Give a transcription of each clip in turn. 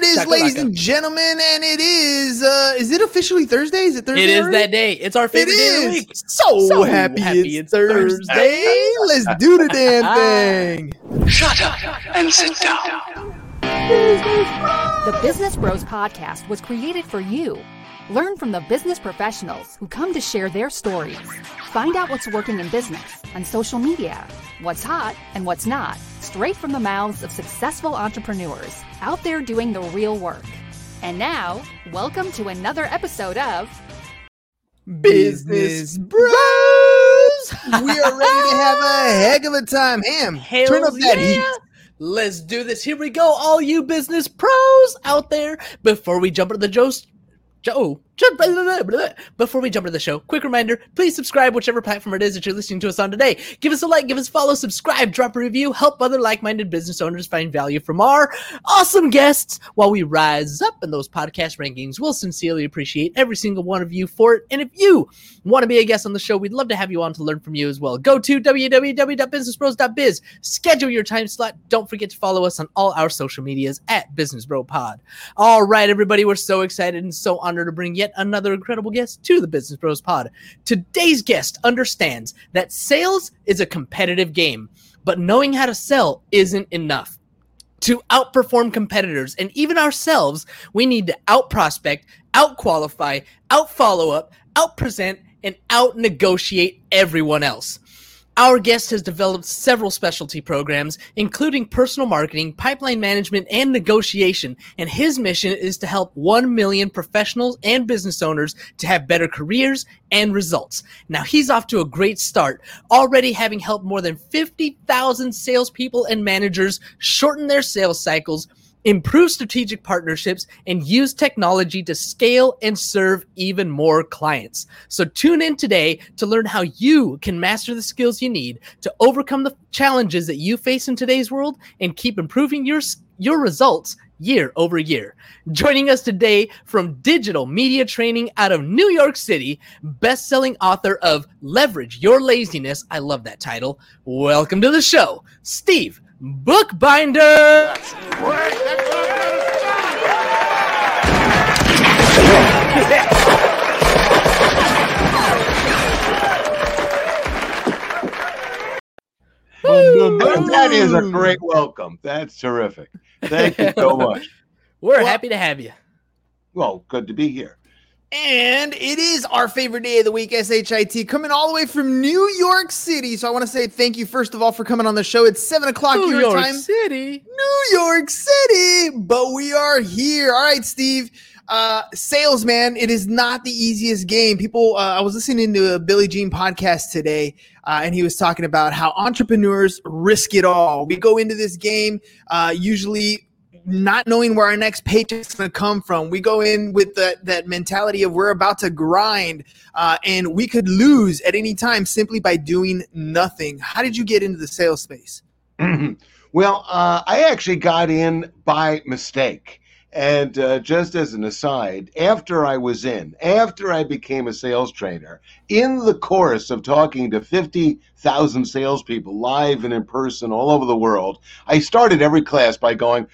there it is, ladies and gentlemen, and it is. uh Is it officially Thursday? Is it Thursday? It is already? that day. It's our favorite day of the week. So, so happy, happy, it's, Thursday. Thursday. Let's do the damn thing. Shut up and sit down. The Business Bros podcast was created for you. Learn from the business professionals who come to share their stories. Find out what's working in business on social media, what's hot and what's not, straight from the mouths of successful entrepreneurs out there doing the real work. And now, welcome to another episode of Business Bros. we are ready to have a heck of a time. Ham, Hell turn up that yeah. heat. Let's do this. Here we go, all you business pros out there. Before we jump into the Joe Joe. Oh. Before we jump into the show, quick reminder please subscribe, whichever platform it is that you're listening to us on today. Give us a like, give us a follow, subscribe, drop a review, help other like minded business owners find value from our awesome guests while we rise up in those podcast rankings. We'll sincerely appreciate every single one of you for it. And if you want to be a guest on the show, we'd love to have you on to learn from you as well. Go to www.businessbros.biz, schedule your time slot. Don't forget to follow us on all our social medias at Business Bro Pod. All right, everybody, we're so excited and so honored to bring yet another incredible guest to the Business Bros Pod. Today's guest understands that sales is a competitive game, but knowing how to sell isn't enough. To outperform competitors and even ourselves, we need to out prospect, out qualify, out follow up, out present, and out negotiate everyone else. Our guest has developed several specialty programs, including personal marketing, pipeline management, and negotiation. And his mission is to help 1 million professionals and business owners to have better careers and results. Now, he's off to a great start, already having helped more than 50,000 salespeople and managers shorten their sales cycles improve strategic partnerships, and use technology to scale and serve even more clients. So tune in today to learn how you can master the skills you need to overcome the challenges that you face in today's world and keep improving your your results year over year. Joining us today from digital media training out of New York City, best-selling author of Leverage Your Laziness. I love that title. Welcome to the show, Steve Bookbinder. That's great. that is a great welcome. That's terrific. Thank you so much. We're well, happy to have you. Well, good to be here. And it is our favorite day of the week, SHIT, coming all the way from New York City. So I want to say thank you, first of all, for coming on the show. It's seven o'clock New your York time. New York City. New York City. But we are here. All right, Steve. Uh, sales, man, it is not the easiest game. People, uh, I was listening to a Billy Gene podcast today, uh, and he was talking about how entrepreneurs risk it all. We go into this game uh, usually not knowing where our next paycheck's going to come from. We go in with that that mentality of we're about to grind, uh, and we could lose at any time simply by doing nothing. How did you get into the sales space? well, uh, I actually got in by mistake. And uh, just as an aside, after I was in, after I became a sales trainer, in the course of talking to 50,000 salespeople live and in person all over the world, I started every class by going,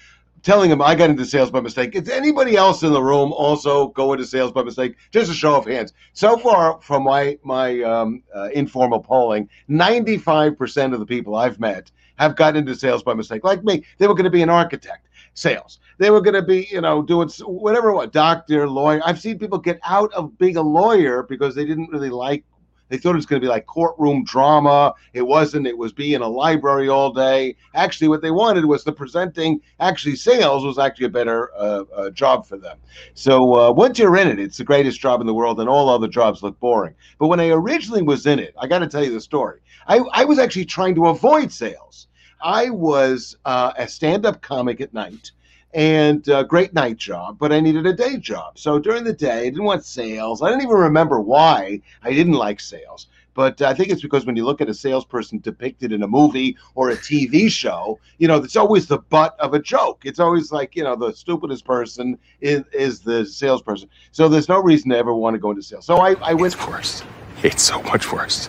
telling him I got into sales by mistake. Is anybody else in the room also go into sales by mistake? Just a show of hands. So far, from my my um, uh, informal polling, ninety five percent of the people I've met have gotten into sales by mistake. Like me, they were going to be an architect. Sales. They were going to be, you know, doing whatever, what doctor, lawyer. I've seen people get out of being a lawyer because they didn't really like they thought it was going to be like courtroom drama. It wasn't. It was being in a library all day. Actually, what they wanted was the presenting. Actually, sales was actually a better uh, uh, job for them. So uh, once you're in it, it's the greatest job in the world, and all other jobs look boring. But when I originally was in it, I got to tell you the story. I, I was actually trying to avoid sales. I was uh, a stand-up comic at night and a great night job, but I needed a day job. So during the day, I didn't want sales. I don't even remember why I didn't like sales. But I think it's because when you look at a salesperson depicted in a movie or a TV show, you know, it's always the butt of a joke. It's always like, you know, the stupidest person is, is the salesperson. So there's no reason to ever want to go into sales. So I, I went. It's worse. It's so much worse.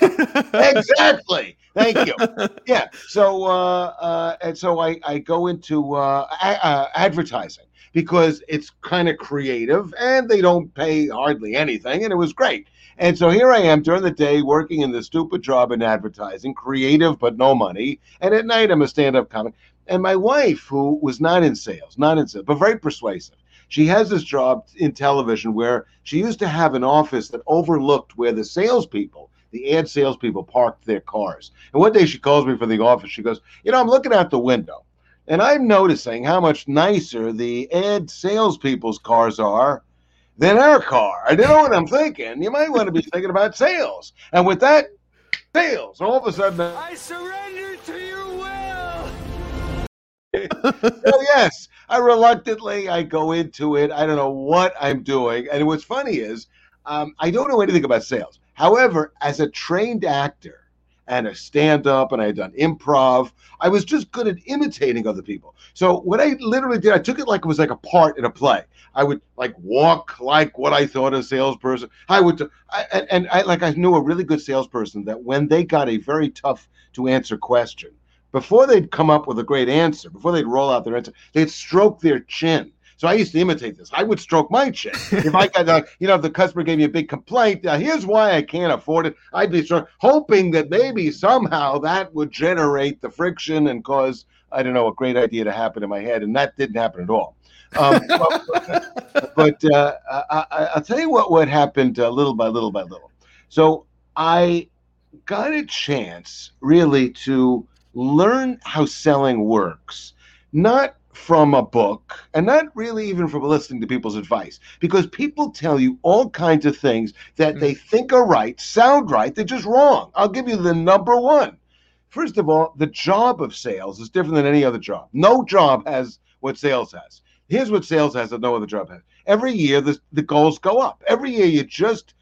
Exactly. Thank you. Yeah. So, uh, uh, and so I, I go into uh, a- uh, advertising because it's kind of creative and they don't pay hardly anything. And it was great. And so here I am during the day working in this stupid job in advertising, creative but no money. And at night I'm a stand-up comic. And my wife, who was not in sales, not in sales, but very persuasive, she has this job in television where she used to have an office that overlooked where the salespeople, the ad salespeople, parked their cars. And one day she calls me from the office. She goes, You know, I'm looking out the window and I'm noticing how much nicer the ad salespeople's cars are than our car. I don't know what I'm thinking. You might want to be thinking about sales. And with that, sales, all of a sudden, I surrender to your will. oh yes, I reluctantly I go into it. I don't know what I'm doing. And what's funny is um, I don't know anything about sales. However, as a trained actor and a stand-up, and I had done improv, I was just good at imitating other people. So what I literally did, I took it like it was like a part in a play. I would like walk like what I thought a salesperson. I would, I, and, and I like I knew a really good salesperson that when they got a very tough to answer question, before they'd come up with a great answer, before they'd roll out their answer, they'd stroke their chin. So I used to imitate this. I would stroke my chin. If I got, uh, you know, if the customer gave me a big complaint, uh, here's why I can't afford it. I'd be sort hoping that maybe somehow that would generate the friction and cause, I don't know, a great idea to happen in my head. And that didn't happen at all. Um, but but uh, I, will tell you what what happened uh, little by little by little. So I got a chance really to learn how selling works, not from a book and not really even from listening to people's advice because people tell you all kinds of things that they mm. think are right, sound right, they're just wrong. I'll give you the number one. First of all, the job of sales is different than any other job. No job has what sales has. Here's what sales has that no other job has. Every year, the, the goals go up. Every year, you just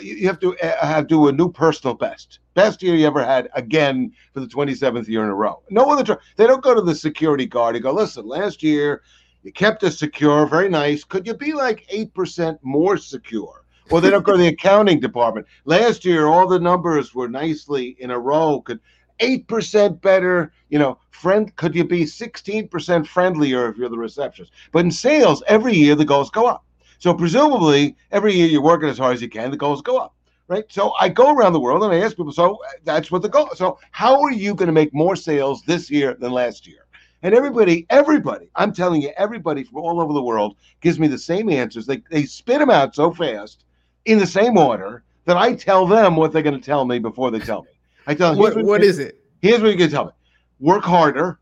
you have to uh, have do a new personal best. Best year you ever had again for the 27th year in a row. No other job. They don't go to the security guard and go, listen, last year you kept us secure, very nice. Could you be like 8% more secure? Or they don't go to the accounting department. Last year, all the numbers were nicely in a row. Could 8% better, you know, friend, could you be 16% friendlier if you're the receptionist? But in sales, every year the goals go up. So presumably, every year you're working as hard as you can, the goals go up, right? So I go around the world and I ask people, so uh, that's what the goal. So how are you going to make more sales this year than last year? And everybody, everybody, I'm telling you, everybody from all over the world gives me the same answers. They they spit them out so fast in the same order that I tell them what they're going to tell me before they tell me. I tell them, What, here's what is it? Here's what you can tell me: work harder,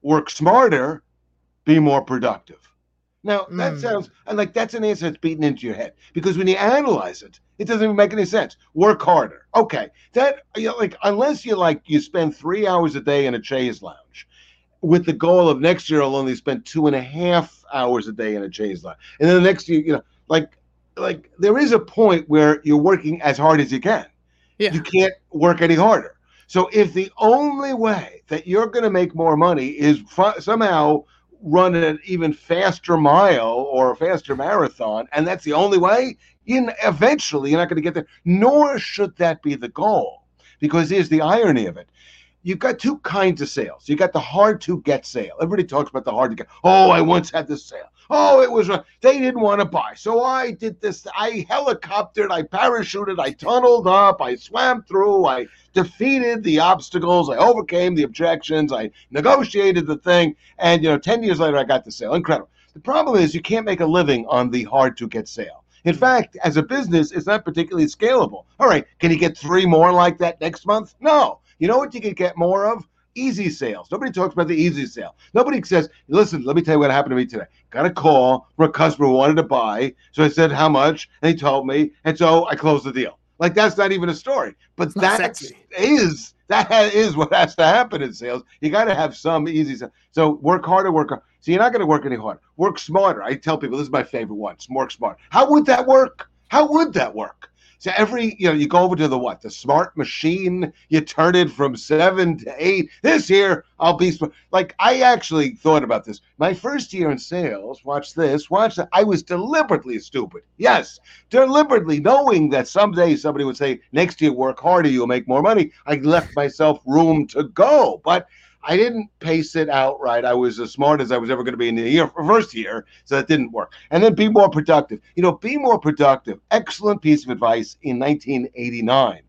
work smarter, be more productive. Now that Mm. sounds and like that's an answer that's beaten into your head because when you analyze it, it doesn't even make any sense. Work harder, okay? That you know, like unless you like you spend three hours a day in a chaise lounge, with the goal of next year I'll only spend two and a half hours a day in a chaise lounge, and then the next year, you know, like like there is a point where you're working as hard as you can. Yeah. You can't work any harder. So if the only way that you're going to make more money is somehow run an even faster mile or a faster marathon, and that's the only way, in eventually you're not going to get there. Nor should that be the goal, because here's the irony of it. You've got two kinds of sales. You got the hard to get sale. Everybody talks about the hard to get. Oh, I once had this sale. Oh, it was a, they didn't want to buy. So I did this. I helicoptered, I parachuted, I tunneled up, I swam through, I defeated the obstacles, I overcame the objections, I negotiated the thing, and you know, 10 years later I got the sale. Incredible. The problem is you can't make a living on the hard to get sale. In fact, as a business, it's not particularly scalable. All right, can you get three more like that next month? No. You know what you can get more of? Easy sales. Nobody talks about the easy sale. Nobody says, listen, let me tell you what happened to me today. Got a call from a customer wanted to buy. So I said, how much? And he told me. And so I closed the deal. Like that's not even a story. But that is that what has to happen in sales. You got to have some easy sale. So work harder, work hard. So you're not going to work any harder. Work smarter. I tell people this is my favorite one. It's work smart. How would that work? How would that work? So every, you know, you go over to the what? The smart machine. You turn it from seven to eight. This year, I'll be. Like I actually thought about this. My first year in sales. Watch this. Watch that. I was deliberately stupid. Yes, deliberately knowing that someday somebody would say, "Next year, work harder. You'll make more money." I left myself room to go, but. I didn't pace it out right. I was as smart as I was ever going to be in the year, first year, so that didn't work. And then be more productive. You know, be more productive. Excellent piece of advice in 1989.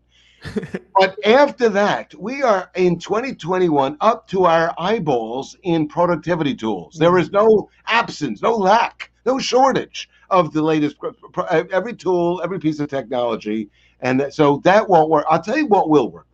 but after that, we are in 2021 up to our eyeballs in productivity tools. There mm. is no absence, no lack, no shortage of the latest every tool, every piece of technology. And so that won't work. I'll tell you what will work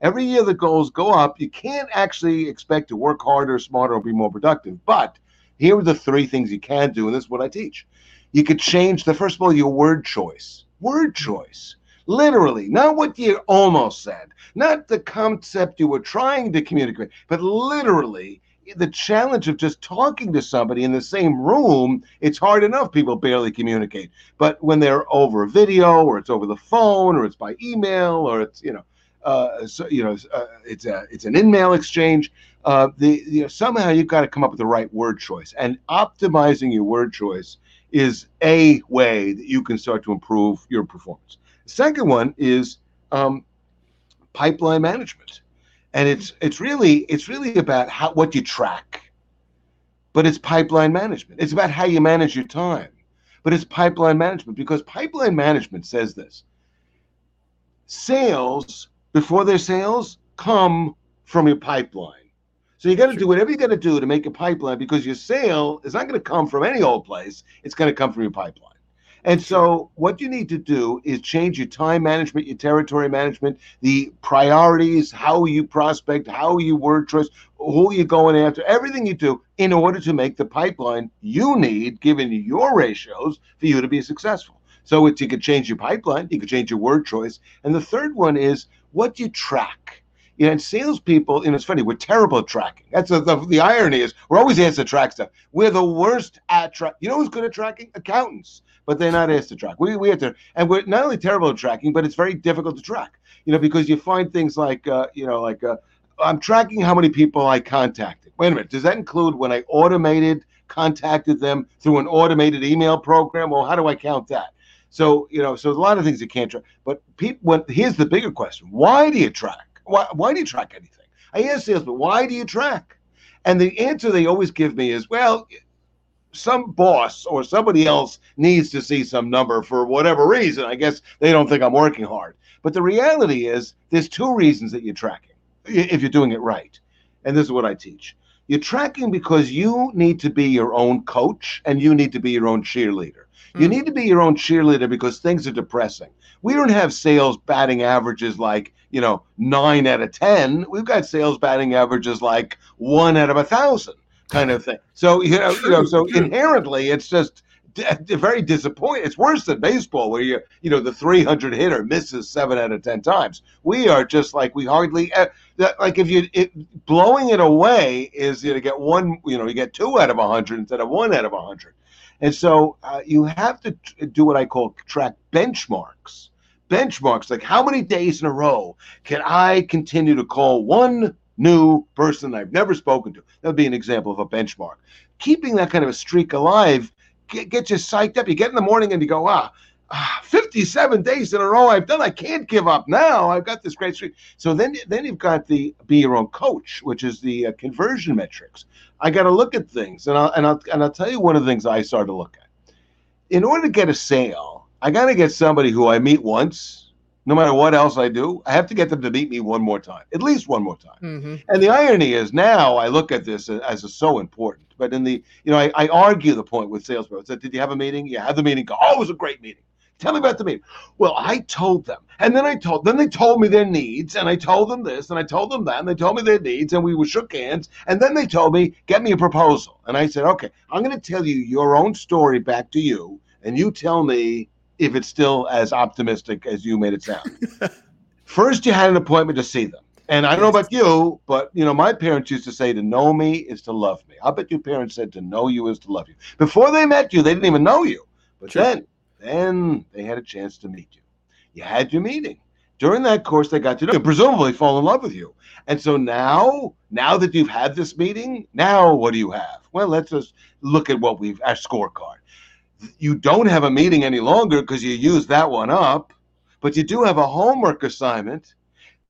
Every year the goals go up. You can't actually expect to work harder, smarter, or be more productive. But here are the three things you can do, and this is what I teach. You could change the first of all your word choice. Word choice. Literally, not what you almost said, not the concept you were trying to communicate, but literally the challenge of just talking to somebody in the same room, it's hard enough. People barely communicate. But when they're over video or it's over the phone or it's by email or it's, you know, uh, so, you know, uh, it's a it's an in-mail exchange. Uh, the you know somehow you've got to come up with the right word choice, and optimizing your word choice is a way that you can start to improve your performance. Second one is um, pipeline management, and it's it's really it's really about how what you track, but it's pipeline management. It's about how you manage your time, but it's pipeline management because pipeline management says this: sales before their sales come from your pipeline. So you got to do whatever you got to do to make a pipeline because your sale is not going to come from any old place. It's going to come from your pipeline. And so what you need to do is change your time management, your territory management, the priorities, how you prospect, how you word choice, who you're going after, everything you do in order to make the pipeline you need, given your ratios, for you to be successful. So it's, you could change your pipeline, you could change your word choice. And the third one is what do you track? You know, and salespeople, you know, it's funny, we're terrible at tracking. That's a, the, the irony is we're always asked to track stuff. We're the worst at track. You know who's good at tracking? Accountants, but they're not asked to track. We, we have to, and we're not only terrible at tracking, but it's very difficult to track, you know, because you find things like, uh, you know, like uh, I'm tracking how many people I contacted. Wait a minute, does that include when I automated contacted them through an automated email program? Well, how do I count that? So you know, so a lot of things you can't track. But people, when, here's the bigger question: Why do you track? Why, why do you track anything? I ask salesmen, why do you track? And the answer they always give me is, well, some boss or somebody else needs to see some number for whatever reason. I guess they don't think I'm working hard. But the reality is, there's two reasons that you're tracking if you're doing it right. And this is what I teach. You're tracking because you need to be your own coach and you need to be your own cheerleader. You hmm. need to be your own cheerleader because things are depressing. We don't have sales batting averages like, you know, nine out of 10. We've got sales batting averages like one out of a thousand kind of thing. So, you know, you know, so inherently it's just very disappointing. It's worse than baseball, where you you know the 300 hitter misses seven out of ten times. We are just like we hardly uh, like if you it, blowing it away is you know, get one you know you get two out of a 100 instead of one out of a 100. And so uh, you have to do what I call track benchmarks. Benchmarks, like how many days in a row can I continue to call one new person I've never spoken to? That would be an example of a benchmark. Keeping that kind of a streak alive get, gets you psyched up. You get in the morning and you go, ah, ah, 57 days in a row I've done. I can't give up now. I've got this great streak. So then, then you've got the be your own coach, which is the uh, conversion metrics. I got to look at things, and I'll and I'll and I'll tell you one of the things I started to look at. In order to get a sale, I got to get somebody who I meet once. No matter what else I do, I have to get them to meet me one more time, at least one more time. Mm-hmm. And the irony is now I look at this as, as so important. But in the, you know, I, I argue the point with salespeople. I said, did you have a meeting? Yeah, have the meeting. Go, oh, it was a great meeting. Tell me about the meeting. Well, I told them, and then I told, then they told me their needs, and I told them this, and I told them that, and they told me their needs, and we shook hands, and then they told me, get me a proposal, and I said, okay, I'm going to tell you your own story back to you, and you tell me if it's still as optimistic as you made it sound. First, you had an appointment to see them. And I don't know about you, but you know, my parents used to say to know me is to love me. I bet your parents said to know you is to love you. Before they met you, they didn't even know you. But then then they had a chance to meet you. You had your meeting. During that course, they got to know you, presumably fall in love with you. And so now, now that you've had this meeting, now what do you have? Well, let's just look at what we've our scorecard. You don't have a meeting any longer because you used that one up, but you do have a homework assignment.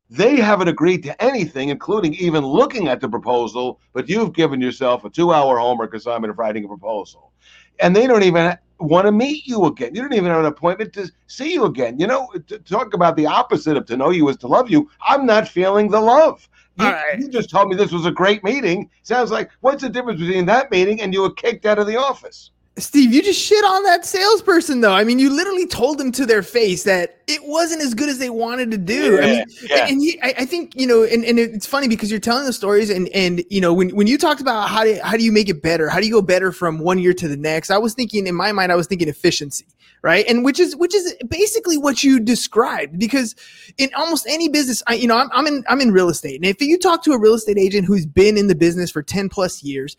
They haven't agreed to anything, including even looking at the proposal, but you've given yourself a two hour homework assignment of writing a proposal. And they don't even want to meet you again. You don't even have an appointment to see you again. You know, to talk about the opposite of to know you is to love you. I'm not feeling the love. You, right. you just told me this was a great meeting. Sounds like what's the difference between that meeting and you were kicked out of the office? Steve, you just shit on that salesperson, though. I mean, you literally told them to their face that it wasn't as good as they wanted to do. I mean, yeah. and he, I, I think you know, and, and it's funny because you're telling the stories, and and you know, when when you talked about how do how do you make it better, how do you go better from one year to the next, I was thinking in my mind, I was thinking efficiency, right? And which is which is basically what you described because in almost any business, I you know, I'm I'm in I'm in real estate, and if you talk to a real estate agent who's been in the business for ten plus years,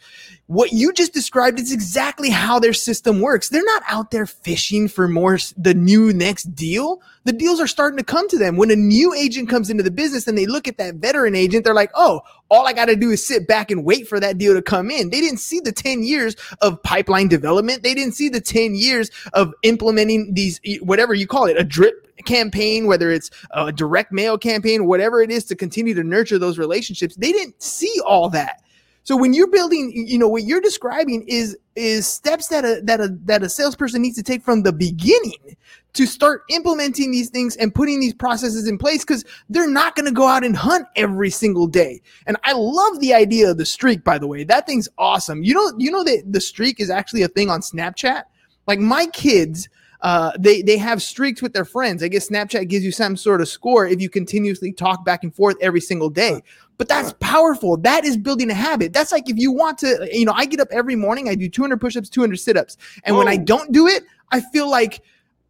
what you just described is exactly how their system works. They're not out there fishing for more the new next deal. The deals are starting to come to them. When a new agent comes into the business and they look at that veteran agent, they're like, "Oh, all I got to do is sit back and wait for that deal to come in." They didn't see the 10 years of pipeline development. They didn't see the 10 years of implementing these whatever you call it, a drip campaign, whether it's a direct mail campaign, whatever it is to continue to nurture those relationships. They didn't see all that. So when you're building, you know, what you're describing is is steps that a that a that a salesperson needs to take from the beginning to start implementing these things and putting these processes in place because they're not going to go out and hunt every single day. And I love the idea of the streak, by the way. That thing's awesome. You know, you know that the streak is actually a thing on Snapchat. Like my kids, uh, they they have streaks with their friends. I guess Snapchat gives you some sort of score if you continuously talk back and forth every single day. But that's powerful. That is building a habit. That's like if you want to, you know, I get up every morning, I do 200 push-ups, 200 sit-ups, and when I don't do it, I feel like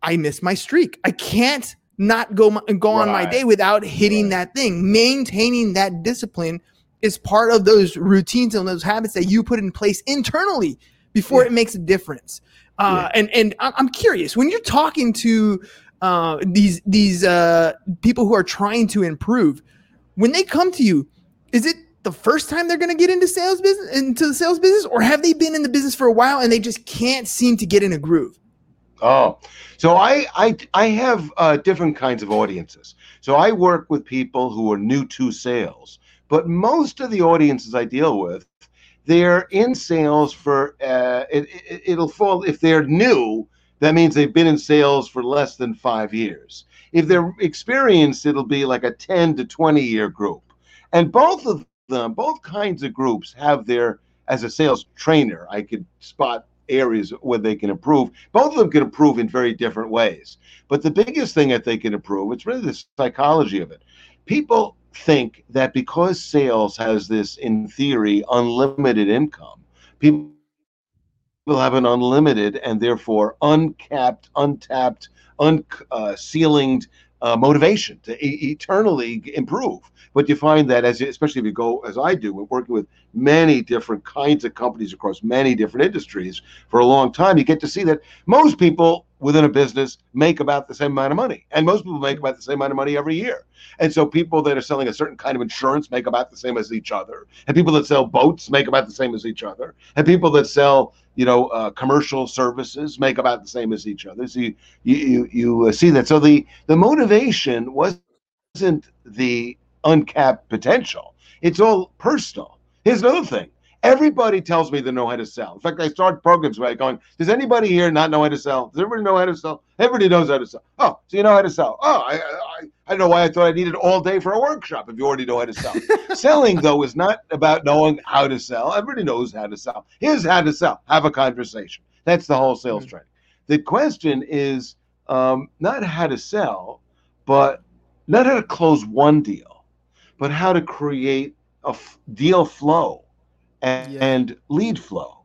I miss my streak. I can't not go my, go on my day without hitting that thing. Maintaining that discipline is part of those routines and those habits that you put in place internally before it makes a difference. Uh, And and I- I'm curious when you're talking to uh, these these uh, people who are trying to improve, when they come to you, is it the first time they're going to get into sales business into the sales business, or have they been in the business for a while and they just can't seem to get in a groove? Oh, so I I I have uh, different kinds of audiences. So I work with people who are new to sales, but most of the audiences I deal with, they're in sales for uh, it, it, it'll fall if they're new. That means they've been in sales for less than five years. If they're experienced, it'll be like a ten to twenty year group, and both of them, both kinds of groups have their as a sales trainer, I could spot areas where they can improve. Both of them can improve in very different ways. But the biggest thing that they can improve, it's really the psychology of it. People think that because sales has this, in theory, unlimited income, people will have an unlimited and therefore uncapped, untapped, unceilinged uh, uh, motivation to e- eternally improve. But you find that, as especially if you go as I do, working with many different kinds of companies across many different industries for a long time. You get to see that most people within a business make about the same amount of money, and most people make about the same amount of money every year. And so people that are selling a certain kind of insurance make about the same as each other, and people that sell boats make about the same as each other, and people that sell you know uh, commercial services make about the same as each other. So you you you, you uh, see that. So the the motivation wasn't the uncapped potential. It's all personal. Here's another thing. Everybody tells me they know how to sell. In fact, I start programs by going, Does anybody here not know how to sell? Does everybody know how to sell? Everybody knows how to sell. Oh, so you know how to sell. Oh, I, I, I don't know why I thought I needed all day for a workshop if you already know how to sell. Selling, though, is not about knowing how to sell. Everybody knows how to sell. Here's how to sell. Have a conversation. That's the whole sales training. The question is um, not how to sell, but not how to close one deal, but how to create a deal flow and, Yeah. and lead flow.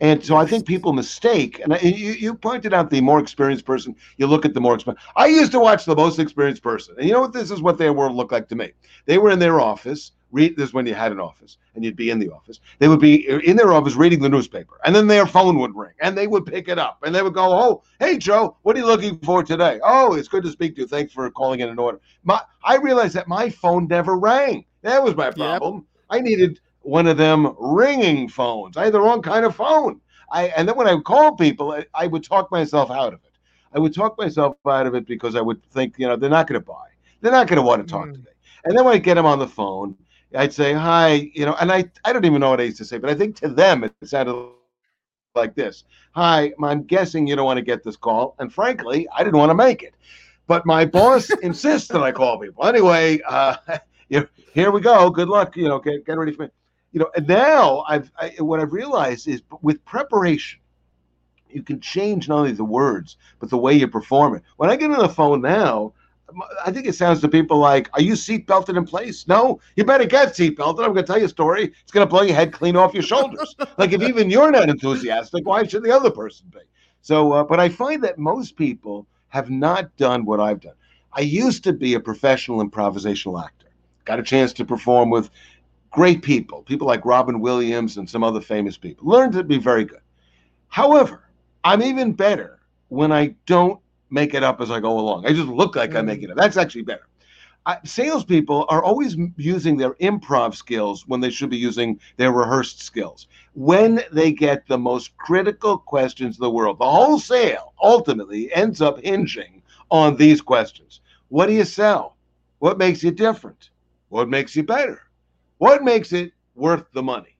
And so I think people mistake, and you, you pointed out the more experienced person, you look at the more experienced. I used to watch the most experienced person. And you know what? This is what their world looked like to me. They were in their office. Read this when you had an office and you'd be in the office. They would be uh, in their office reading the newspaper, and then their phone would ring, and they would pick it up, and they would go, "Oh, hey Joe, what are you looking for today? Oh, it's good to speak to you. Thanks for calling in an order." My, I realized that my phone never rang. That was my problem. I needed one of them ringing phones. I had the wrong kind of phone. I and then when I would call people, I, I would talk myself out of it. I would talk myself out of it because I would think, you know, they're not going to buy. They're not going to want to talk Mm. to me. And then when I get them on the phone, I'd say hi, you know, and I I don't even know what I used to say, but I think to them it sounded like this: Hi, I'm guessing you don't want to get this call, and frankly, I didn't want to make it, but my boss insists that I call people anyway. Uh, you know, here we go. Good luck. You know, get, get ready for me. You know, and now I've I, what I've realized is with preparation, you can change not only the words but the way you perform it. When I get on the phone now. I think it sounds to people like, "Are you seat belted in place?" No, you better get seat belted. I'm going to tell you a story. It's going to blow your head clean off your shoulders. like if even you're not enthusiastic, why should the other person be? So, uh, but I find that most people have not done what I've done. I used to be a professional improvisational actor. Got a chance to perform with great people, people like Robin Williams and some other famous people. Learned to be very good. However, I'm even better when I don't make it up as I go along. I just look like I make it up. That's actually better. I, salespeople are always using their improv skills when they should be using their rehearsed skills. When they get the most critical questions in the world, the whole sale ultimately ends up hinging on these questions. What do you sell? What makes you different? What makes you better? What makes it worth the money?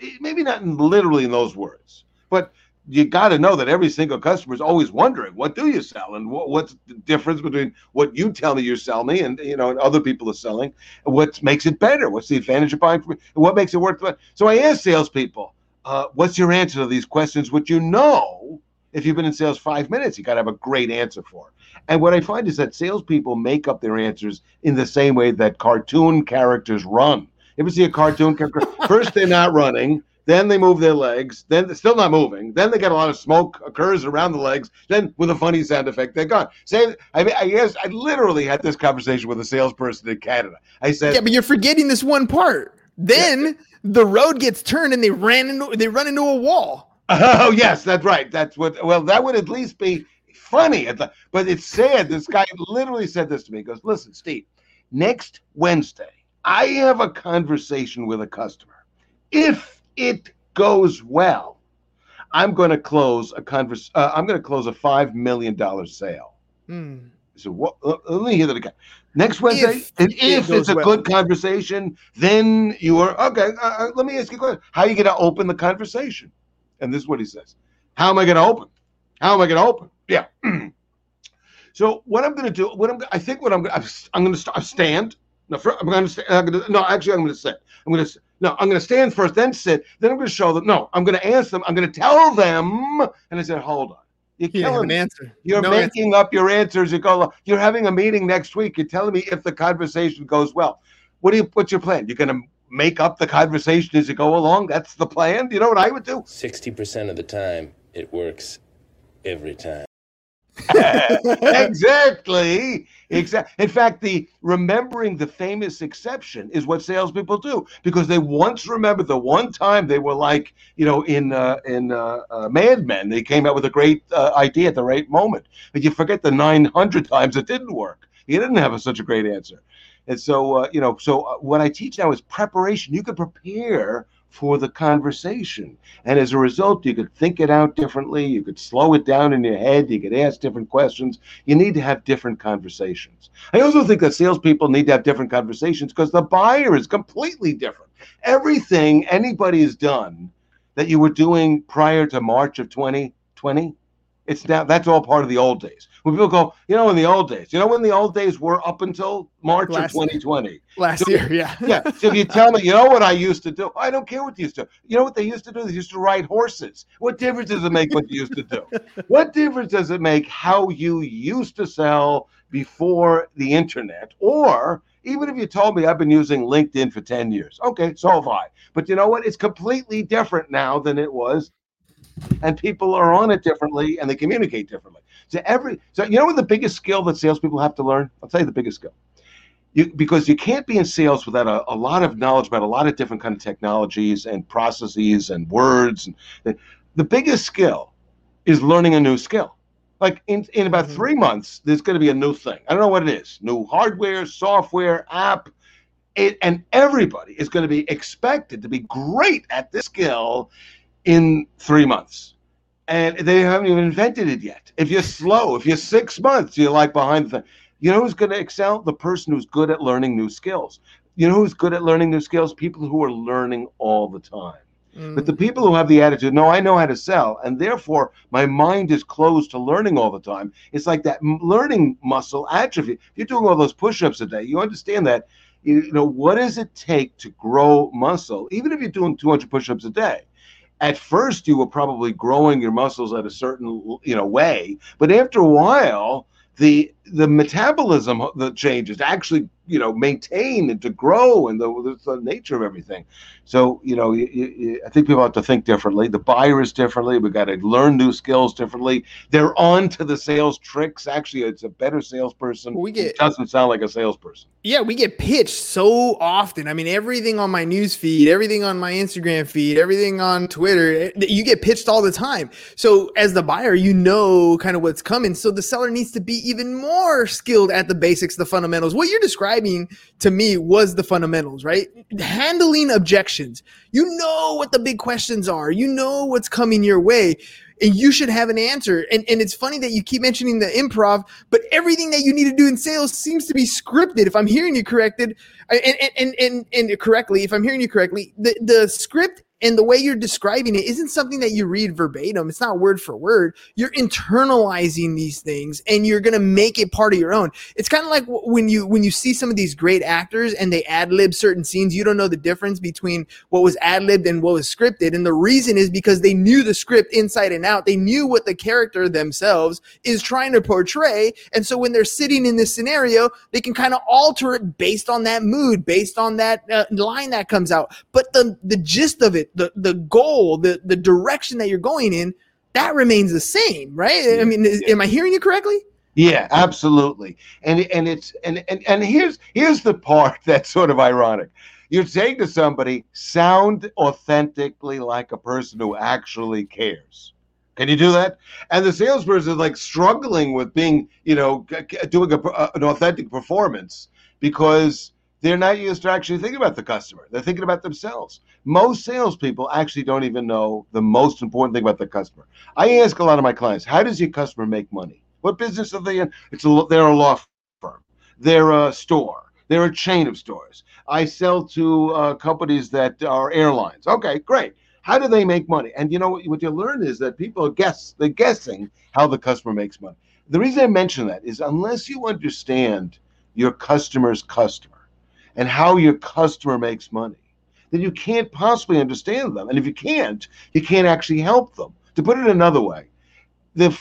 Eh, Maybe not in, literally in those words, but you got to know that every single customer is always wondering what do you sell? And what, what's the difference between what you tell me you sell me and you know and other people are selling? What makes it better? What's the advantage of buying from me what makes it worth it so i ask salespeople uh, what's your answer to these questions? Which you know if you've been in sales five minutes you got to have a great answer for and what i find is that salespeople make up their answers in the same way that cartoon characters run you ever see a cartoon character first they're not running then they move their legs. Then they're still not moving. Then they get a lot of smoke occurs around the legs. Then with a funny sound effect, they're gone. Say, I mean, I guess I literally had this conversation with a salesperson in Canada. I said, Yeah, but you're forgetting this one part. Then the road gets turned and they ran into they run into a wall. "Oh yes, that's right. That's what. Well, that would at least be funny. At the, but it's sad. This guy literally said this to me. He goes, "Listen, Steve, next Wednesday, I have a conversation with a customer. If it goes well, I'm going to close a convers. Uh, I'm going to close a five million dollar sale." Hmm. So what? Let me hear that again. Next Wednesday, If and if goes it's a well. good conversation, then you are okay. Uh, uh, let me ask you a question: How are you going to open the conversation? And this is what he says: How am I going to open? How am I going to open? Yeah. so what I'm going to do? What I'm? I think what I'm. gonna- I'm going to st- stand. No, fir- I'm going to stand. I'm gonna, no, actually, I'm going to sit. I'm going to. No, I'm going to stand first, then sit. Then I'm going to show them. No, I'm going to ask them. I'm going to tell them. And I said, hold on. You're He didn't have killing an answer. You're No answer. making up your answers. You go. You're having a meeting next week. You're telling me if the conversation goes well. What do you? What's your plan? You're going to make up the conversation as you go along. That's the plan. You know what I would do? 60% of the time, it works every time. exactly. Exactly. In fact, the remembering the famous exception is what salespeople do because they once remember the one time they were like, you know, in uh, in uh, uh, Mad Men, they came out with a great uh, idea at the right moment, but you forget the 900 times it didn't work. You didn't have a, such a great answer. And so, uh, you know, so uh, what I teach now is preparation. You could prepare for the conversation. And as a result, you could think it out differently. You could slow it down in your head. You could ask different questions. You need to have different conversations. I also think that salespeople need to have different conversations because the buyer is completely different. Everything anybody has done that you were doing prior to March of 2020, it's now that's all part of the old days. When people go, you know, in the old days, you know, when the old days were up until March Last- of 2020 Last So- year, yeah. yeah. So if you tell me, you know what I used to do? I don't care what you used to. Do. You know what they used to do? They used to ride horses. What difference does it make what you used to do? What difference does it make how you used to sell before the internet or Even if you told me I've been using LinkedIn for 10 years, okay, so have I. But you know what? It's completely different now than it was. And people are on it differently and they communicate differently. So every so you know what the biggest skill that salespeople have to learn? I'll tell you the biggest skill. You, because you can't be in sales without a, a lot of knowledge about a lot of different kind of technologies and processes and words. And the, the biggest skill is learning a new skill. Like in, in about mm-hmm. three months, there's going to be a new thing. I don't know what it is new hardware, software, app. It, and everybody is going to be expected to be great at this skill in three months. And they haven't even invented it yet. If you're slow, if you're six months, you're like behind the thing. You know who's going to excel? The person who's good at learning new skills. You know who's good at learning new skills? People who are learning all the time. But the mm. people who have the attitude, no, I know how to sell, and therefore my mind is closed to learning all the time. It's like that learning muscle atrophy. If you're doing all those push-ups a day, you understand that. You know what does it take to grow muscle? Even if you're doing 200 push-ups a day, at first you were probably growing your muscles at a certain you know way, but after a while, the the metabolism that changes actually you know maintain and to grow and the, the, the nature of everything so you know you, you, i think people have to think differently the buyer is differently we got to learn new skills differently they're on to the sales tricks actually it's a better salesperson We get- who doesn't sound like a salesperson Yeah, we get pitched so often. I mean, everything on my news feed, everything on my Instagram feed, everything on Twitter, eh, you get pitched all the time. So, as the buyer, you know kind of what's coming. So, the seller needs to be even more skilled at the basics, the fundamentals. What you're describing to me was the fundamentals, right? Handling objections. You know what the big questions are, you know what's coming your way and you should have an answer. And and it's funny that you keep mentioning the improv, but everything that you need to do in sales seems to be scripted. If I'm hearing you corrected, and and and and, and correctly, if I'm hearing you correctly, the the script and the way you're describing it isn't something that you read verbatim. It's not word for word. You're internalizing these things, and you're gonna make it part of your own. It's kind of like when you when you see some of these great actors and they ad lib certain scenes. You don't know the difference between what was ad libbed and what was scripted, and the reason is because they knew the script inside and out. They knew what the character themselves is trying to portray, and so when they're sitting in this scenario, they can kind of alter it based on that mood, based on that uh, line that comes out. But the the gist of it, the the goal, the the direction that you're going in, that remains the same, right? I mean, is, am I hearing you correctly? Yeah, absolutely. And and it's and and and here's here's the part that's sort of ironic. You're saying to somebody, sound authentically like a person who actually cares. Can you do that? And the salesperson is like struggling with being, you know, doing a- an authentic performance because they're not used to actually thinking about the customer. They're thinking about themselves. Most salespeople actually don't even know the most important thing about the customer. I ask a lot of my clients, how does your customer make money? What business are they in? It's a, they're a law firm. They're a store. They're a chain of stores. I sell to uh, companies that are airlines. Okay, great. How do they make money? And you know what, what you learn is that people are guess they're guessing how the customer makes money. The reason I mention that is unless you understand your customer's customer and how your customer makes money, then you can't possibly understand them. And if you can't, you can't actually help them. To put it another way, the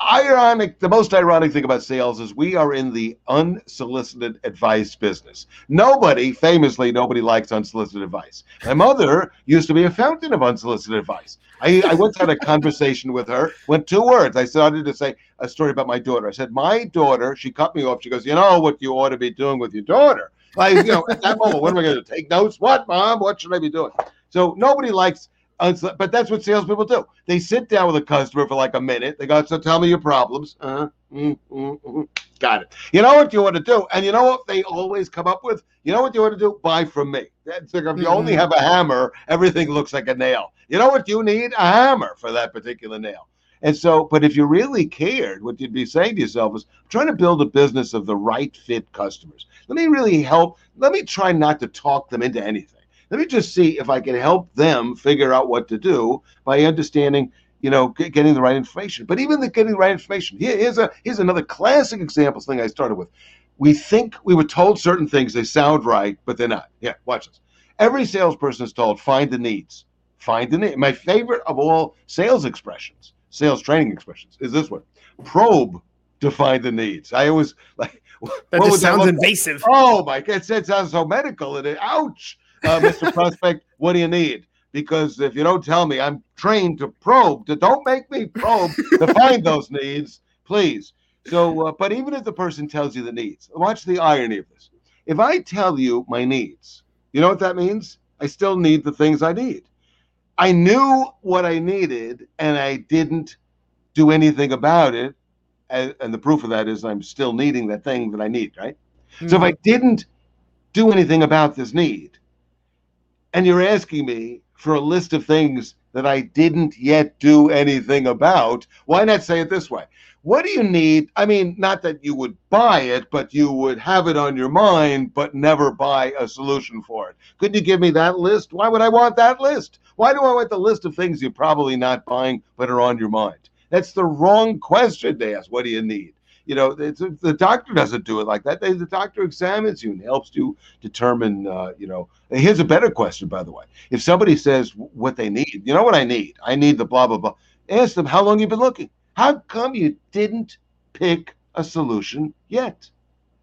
ironic the most ironic thing about sales is we are in the unsolicited advice business. Nobody famously nobody likes unsolicited advice. My mother used to be a fountain of unsolicited advice. I, I once had a conversation with her went two words. I started to say a story about my daughter. I said my daughter she cut me off. She goes you know what you ought to be doing with your daughter? Like you know at that moment what am i going to take notes? What mom? What should i be doing? So nobody likes But that's what salespeople do. They sit down with a customer for like a minute. They go, "So tell me your problems." Uh, mm, mm, mm. Got it. You know what you want to do, and you know what they always come up with. You know what you want to do? Buy from me. That's like if you only Mhm. have a hammer, everything looks like a nail. You know what you need? A hammer for that particular nail. And so, but if you really cared, what you'd be saying to yourself is, I'm trying to build a business of the right fit customers. Let me really help. Let me try not to talk them into anything. Let me just see if I can help them figure out what to do by understanding, you know, getting the right information. But even the getting the right information, here, here's a here's another classic example thing I started with. We think we were told certain things, they sound right, but they're not. Yeah, watch this. Every salesperson is told, find the needs. Find the need. My favorite of all sales expressions, sales training expressions, is this one. Probe to find the needs. I always like That just sounds invasive. Oh my God, it sounds so medical. And it, ouch, uh, Mr. Prospect, what do you need? Because if you don't tell me, I'm trained to probe. To, don't make me probe to find those needs, please. So, uh, but even if the person tells you the needs, watch the irony of this. If I tell you my needs, you know what that means? I still need the things I need. I knew what I needed, and I didn't do anything about it. And, and the proof of that is I'm still needing that thing that I need, right? So if I didn't do anything about this need, and you're asking me for a list of things that I didn't yet do anything about, why not say it this way? What do you need? I mean, not that you would buy it, but you would have it on your mind, but never buy a solution for it. Couldn't you give me that list? Why would I want that list? Why do I want the list of things you're probably not buying, but are on your mind? That's the wrong question to ask. What do you need? You know, it's, the doctor doesn't do it like that. They, the doctor examines you and helps you determine. Uh, you know, and here's a better question, by the way. If somebody says what they need, you know what I need? I need the blah blah blah. Ask them how long you've been looking. How come you didn't pick a solution yet?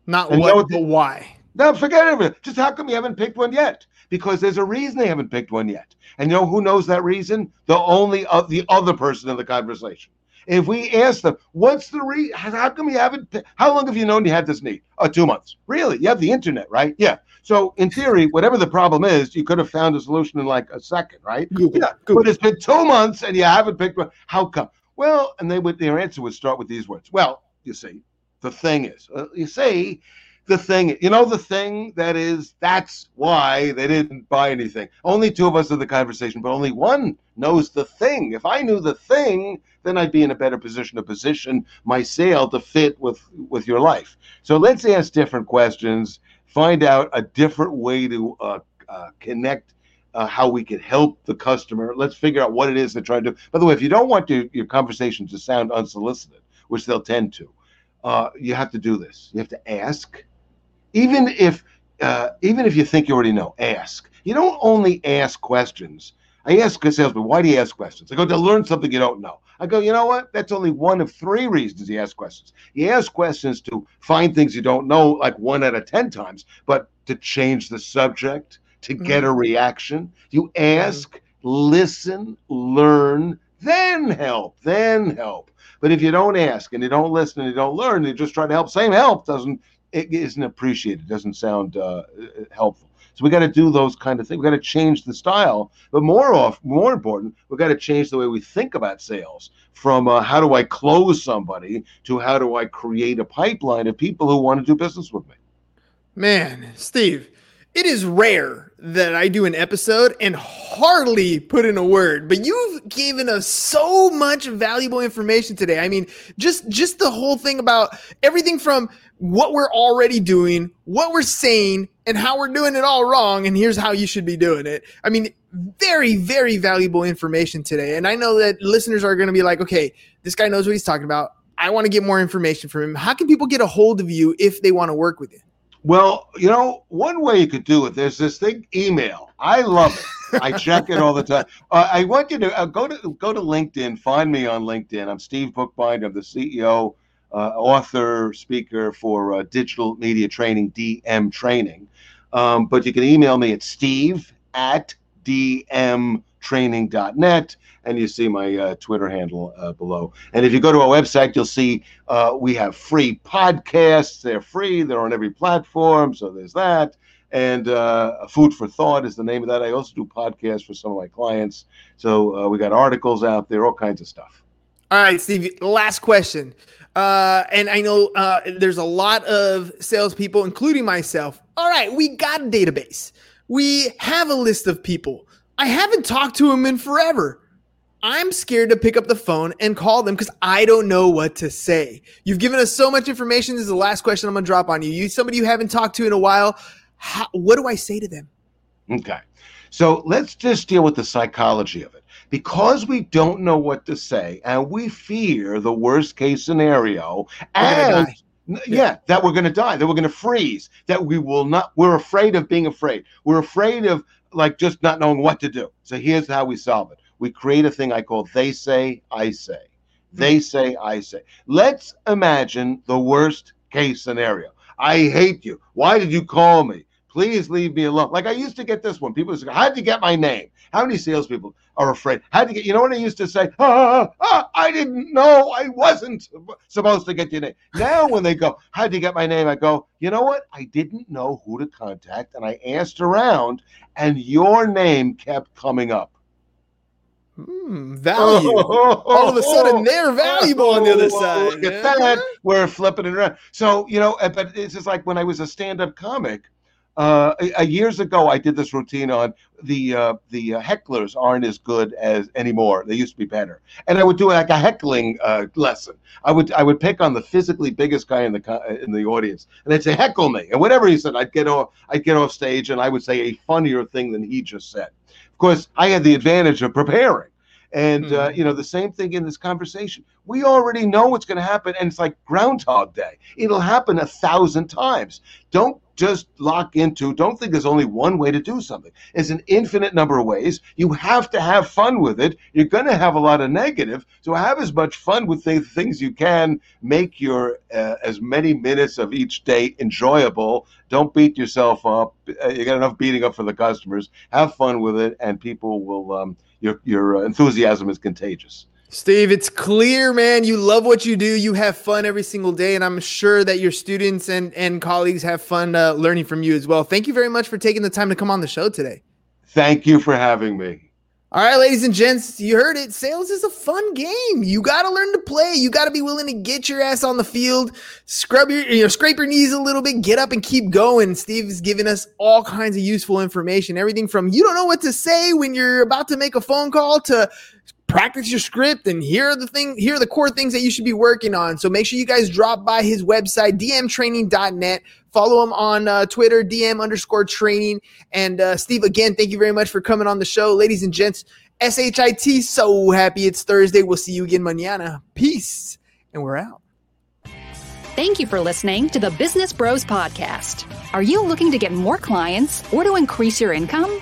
Not And you what, know what but why. No, forget everything. Just how come you haven't picked one yet? Because there's a reason they haven't picked one yet. And you know who knows that reason? The only uh, the other person in the conversation. If we ask them, what's the reason? How come you haven't? How long have you known you had this need? Oh, two months. Really? You have the internet, right? Yeah. So in theory, whatever the problem is, you could have found a solution in like a second, right? Google. Yeah. Google. But it's been two months and you haven't picked one. How come? Well, and they would their answer would start with these words. Well, you see, the thing is, uh, you see, the thing, you know, the thing that is, that's why they didn't buy anything. Only two of us in the conversation, but only one knows the thing. If I knew the thing, then I'd be in a better position to position my sale to fit with with your life. So let's ask different questions, find out a different way to uh, uh, connect uh, how we can help the customer. Let's figure out what it is they're trying to do. By the way, if you don't want your, your conversation to sound unsolicited, which they'll tend to, uh, you have to do this. You have to ask, even if uh, even if you think you already know. Ask. You don't only ask questions. I ask a salesman, why do you ask questions? I go to learn something you don't know. I go, you know what? That's only one of three reasons you ask questions. You ask questions to find things you don't know, like one out of ten times, but to change the subject, to get a reaction. You ask, listen, learn, then help, then help. But if you don't ask and you don't listen and you don't learn, you just try to help. Same help doesn't it isn't appreciated. It doesn't sound uh, helpful. So we got to do those kind of things. We got to change the style, but more off, more important, we got to change the way we think about sales. From uh, how do I close somebody to how do I create a pipeline of people who want to do business with me. Man, Steve, it is rare that I do an episode and hardly put in a word, but you've given us so much valuable information today. I mean, just just the whole thing about everything from what we're already doing, what we're saying, and how we're doing it all wrong, and here's how you should be doing it. I mean, very, very valuable information today. And I know that listeners are going to be like, okay, this guy knows what he's talking about. I want to get more information from him. How can people get a hold of you if they want to work with you? Well, you know, one way you could do it, there's this thing, email. I love it. I check it all the time. Uh, I want you to uh, go to go to LinkedIn. Find me on LinkedIn. I'm Steve Bookbinder. I'm the CEO, uh, author, speaker for uh, digital media training, DM training. Um, but you can email me at steve at dmtraining.net and you see my uh, Twitter handle uh, below. And if you go to our website, you'll see uh, we have free podcasts. They're free. They're on every platform. So there's that. And uh, Food for Thought is the name of that. I also do podcasts for some of my clients. So uh, we got articles out there, all kinds of stuff. All right, Steve. Last question. Uh, and I know uh, there's a lot of salespeople, including myself. All right, we got a database. We have a list of people. I haven't talked to him in forever. I'm scared to pick up the phone and call them because I don't know what to say. You've given us so much information. This is the last question I'm going to drop on you. You, somebody you haven't talked to in a while. How, what do I say to them? Okay. So let's just deal with the psychology of it. Because we don't know what to say and we fear the worst case scenario, and N- yeah, that we're going to die, that we're going to freeze, that we will not, we're afraid of being afraid. We're afraid of like just not knowing what to do. So here's how we solve it we create a thing I call They Say, I Say. They hmm. say, I say. Let's imagine the worst case scenario. I hate you. Why did you call me? Please leave me alone. Like I used to get this one. People say, How'd you get my name? How many salespeople are afraid? How'd you get, you know what I used to say? Ah, ah, I didn't know I wasn't supposed to get your name. Now, when they go, How'd you get my name? I go, You know what? I didn't know who to contact. And I asked around, and your name kept coming up. Hmm, value. All of a sudden, they're valuable on the other Oh, side. Look at that. We're flipping it around. So, you know, uh, but it's just like when I was a stand up comic. Uh, years ago, I did this routine on the uh, the uh, hecklers aren't as good as anymore. They used to be better, and I would do like a heckling uh, lesson. I would I would pick on the physically biggest guy in the in the audience, and they'd say heckle me, and whatever he said, I'd get off I'd get off stage, and I would say a funnier thing than he just said. Of course, I had the advantage of preparing. And uh, you know the same thing in this conversation. We already know what's going to happen, and it's like Groundhog Day. It'll happen a thousand times. Don't just lock into. Don't think there's only one way to do something. There's an infinite number of ways. You have to have fun with it. You're going to have a lot of negative, so have as much fun with the things you can. Make your uh, as many minutes of each day enjoyable. Don't beat yourself up. Uh, you got enough beating up for the customers. Have fun with it, and people will. Um, your your uh, enthusiasm is contagious. Steve, it's clear, man. You love what you do. You have fun every single day, and I'm sure that your students and and colleagues have fun uh, learning from you as well. Thank you very much for taking the time to come on the show today. Thank you for having me. All right, ladies and gents, you heard it. Sales is a fun game. You got to learn to play. You got to be willing to get your ass on the field, scrub your, you know, scrape your knees a little bit, get up and keep going. Steve is giving us all kinds of useful information. Everything from you don't know what to say when you're about to make a phone call to practice your script and here are the thing here are the core things that you should be working on. So make sure you guys drop by his website dmtraining.net follow him on uh, twitter dm underscore training. And uh, steve again thank you very much for coming on the show. Ladies and gents shit so happy it's thursday. We'll see you again mañana. Peace. And we're out. Thank you for listening to the Business Bros Podcast. Are you looking to get more clients or to increase your income?